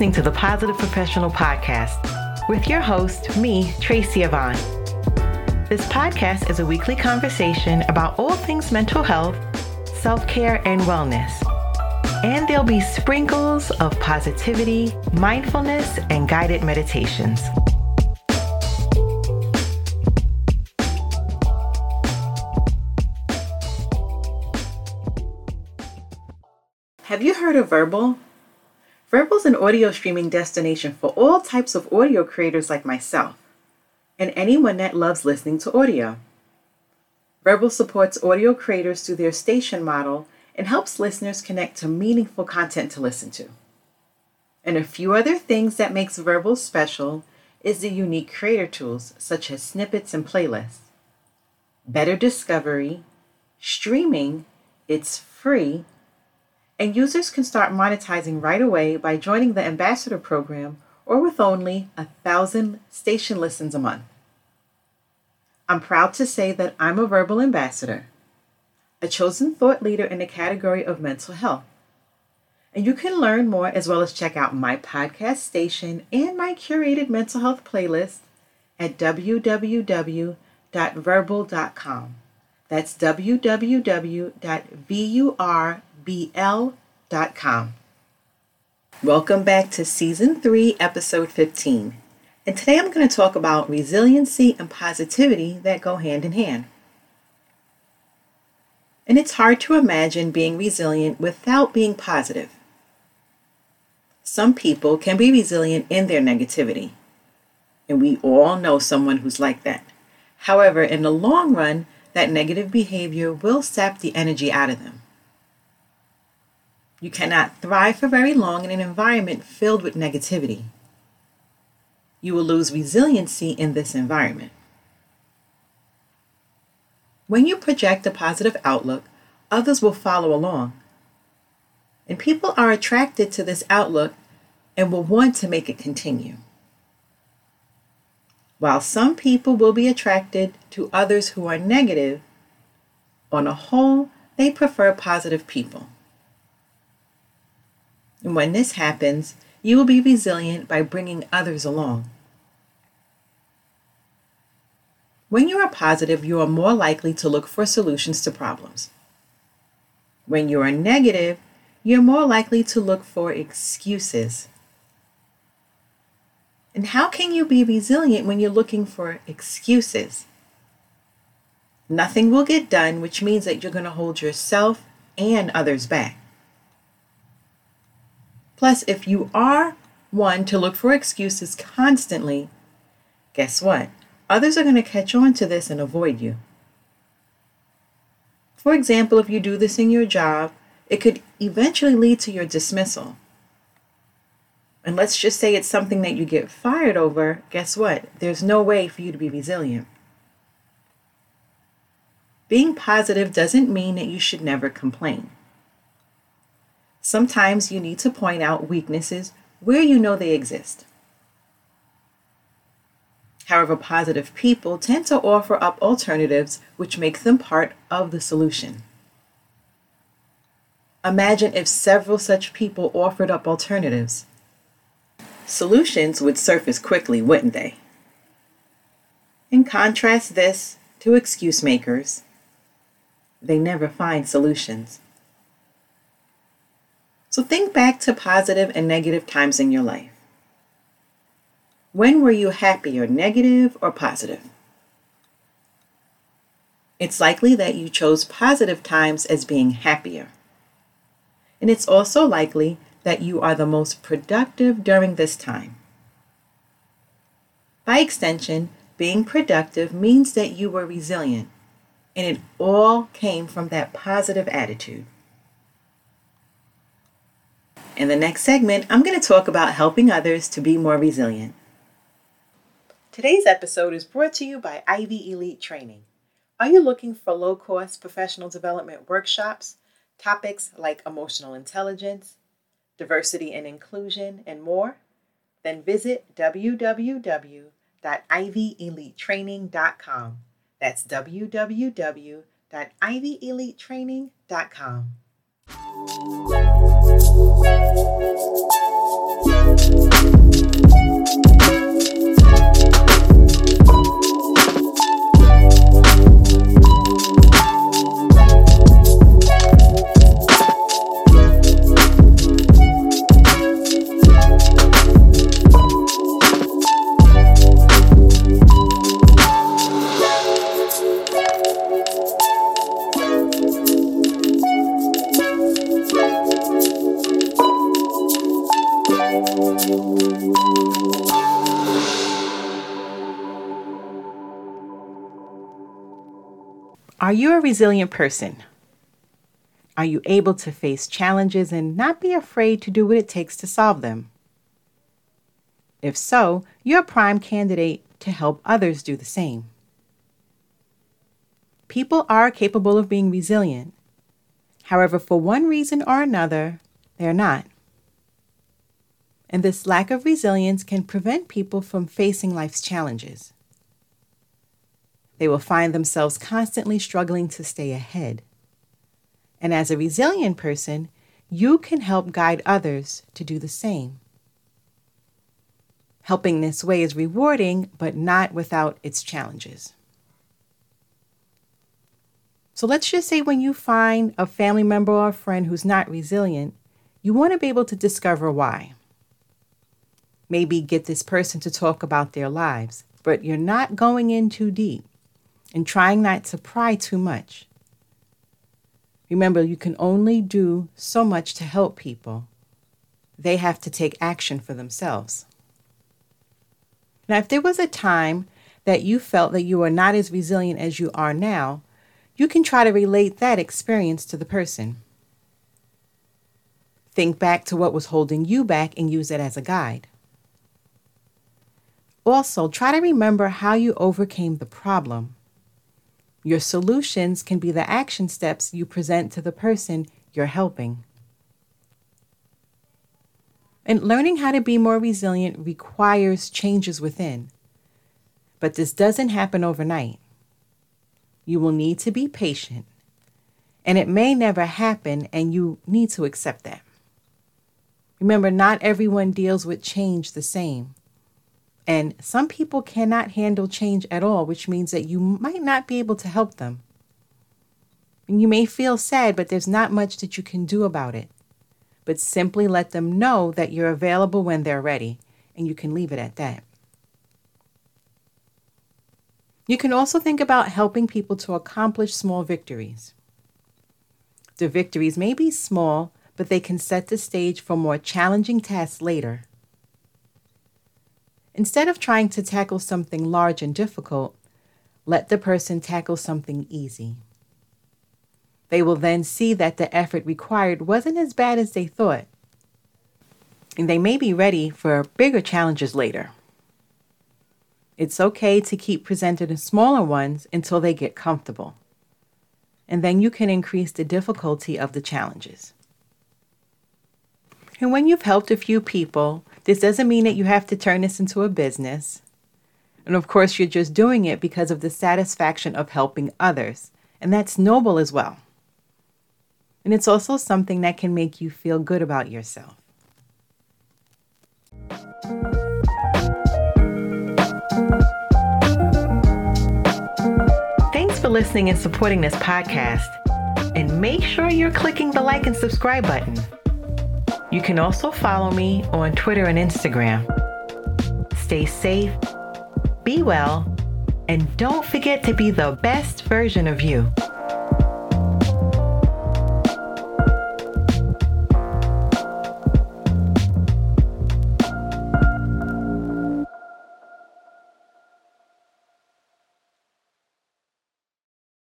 listening to the Positive Professional Podcast with your host, me, Tracy Yvonne. This podcast is a weekly conversation about all things mental health, self care, and wellness. And there'll be sprinkles of positivity, mindfulness, and guided meditations. Have you heard of Vurbl? Vurbl is an audio streaming destination for all types of audio creators like myself and anyone that loves listening to audio. Vurbl supports audio creators through their station model and helps listeners connect to meaningful content to listen to. And a few other things that makes Vurbl special is the unique creator tools such as snippets and playlists. Better discovery, streaming, it's free, and users can start monetizing right away by joining the Ambassador program or with only a thousand station listens a month. I'm proud to say that I'm a Vurbl ambassador, a chosen thought leader in the category of mental health. And you can learn more as well as check out my podcast station and my curated mental health playlist at www.vurbl.com. That's www.vurbl.com. Welcome back to Season 3, Episode 15. And today I'm going to talk about resiliency and positivity that go hand in hand. And it's hard to imagine being resilient without being positive. Some people can be resilient in their negativity, and we all know someone who's like that. However, in the long run, that negative behavior will sap the energy out of them. You cannot thrive for very long in an environment filled with negativity. You will lose resiliency in this environment. When you project a positive outlook, others will follow along. And people are attracted to this outlook and will want to make it continue. While some people will be attracted to others who are negative, on a whole, they prefer positive people. And when this happens, you will be resilient by bringing others along. When you are positive, you are more likely to look for solutions to problems. When you are negative, you're more likely to look for excuses. And how can you be resilient when you're looking for excuses? Nothing will get done, which means that you're going to hold yourself and others back. Plus, if you are one to look for excuses constantly, guess what? Others are going to catch on to this and avoid you. For example, if you do this in your job, it could eventually lead to your dismissal. And let's just say it's something that you get fired over, guess what? There's no way for you to be resilient. Being positive doesn't mean that you should never complain. Sometimes you need to point out weaknesses where you know they exist. However, positive people tend to offer up alternatives which make them part of the solution. Imagine if several such people offered up alternatives. Solutions would surface quickly, wouldn't they? In contrast this to excuse makers, they never find solutions. So think back to positive and negative times in your life. When were you happier, negative or positive? It's likely that you chose positive times as being happier. And it's also likely that you are the most productive during this time. By extension, being productive means that you were resilient, and it all came from that positive attitude. In the next segment, I'm going to talk about helping others to be more resilient. Today's episode is brought to you by Ivy Elite Training. Are you looking for low cost professional development workshops, topics like emotional intelligence, diversity and inclusion, and more? Then visit www.ivyelitetraining.com. That's www.ivyelitetraining.com. Thank you. Are you a resilient person? Are you able to face challenges and not be afraid to do what it takes to solve them? If so, you're a prime candidate to help others do the same. People are capable of being resilient. However, for one reason or another, they're not. And this lack of resilience can prevent people from facing life's challenges. They will find themselves constantly struggling to stay ahead. And as a resilient person, you can help guide others to do the same. Helping this way is rewarding, but not without its challenges. So let's just say when you find a family member or a friend who's not resilient, you want to be able to discover why. Maybe get this person to talk about their lives, but you're not going in too deep and trying not to pry too much. Remember, you can only do so much to help people. They have to take action for themselves. Now, if there was a time that you felt that you were not as resilient as you are now, you can try to relate that experience to the person. Think back to what was holding you back and use it as a guide. Also, try to remember how you overcame the problem your solutions can be the action steps you present to the person you're helping. And learning how to be more resilient requires changes within. But this doesn't happen overnight. You will need to be patient, and it may never happen, and you need to accept that. Remember, not everyone deals with change the same. And some people cannot handle change at all, which means that you might not be able to help them. And you may feel sad, but there's not much that you can do about it. But simply let them know that you're available when they're ready, and you can leave it at that. You can also think about helping people to accomplish small victories. The victories may be small, but they can set the stage for more challenging tasks later. Instead of trying to tackle something large and difficult, let the person tackle something easy. They will then see that the effort required wasn't as bad as they thought, and they may be ready for bigger challenges later. It's okay to keep presenting smaller ones until they get comfortable, and then you can increase the difficulty of the challenges. And when you've helped a few people, this doesn't mean that you have to turn this into a business. And of course, you're just doing it because of the satisfaction of helping others. And that's noble as well. And it's also something that can make you feel good about yourself. Thanks for listening and supporting this podcast. And make sure you're clicking the like and subscribe button. You can also follow me on Twitter and Instagram. Stay safe, be well, and don't forget to be the best version of you.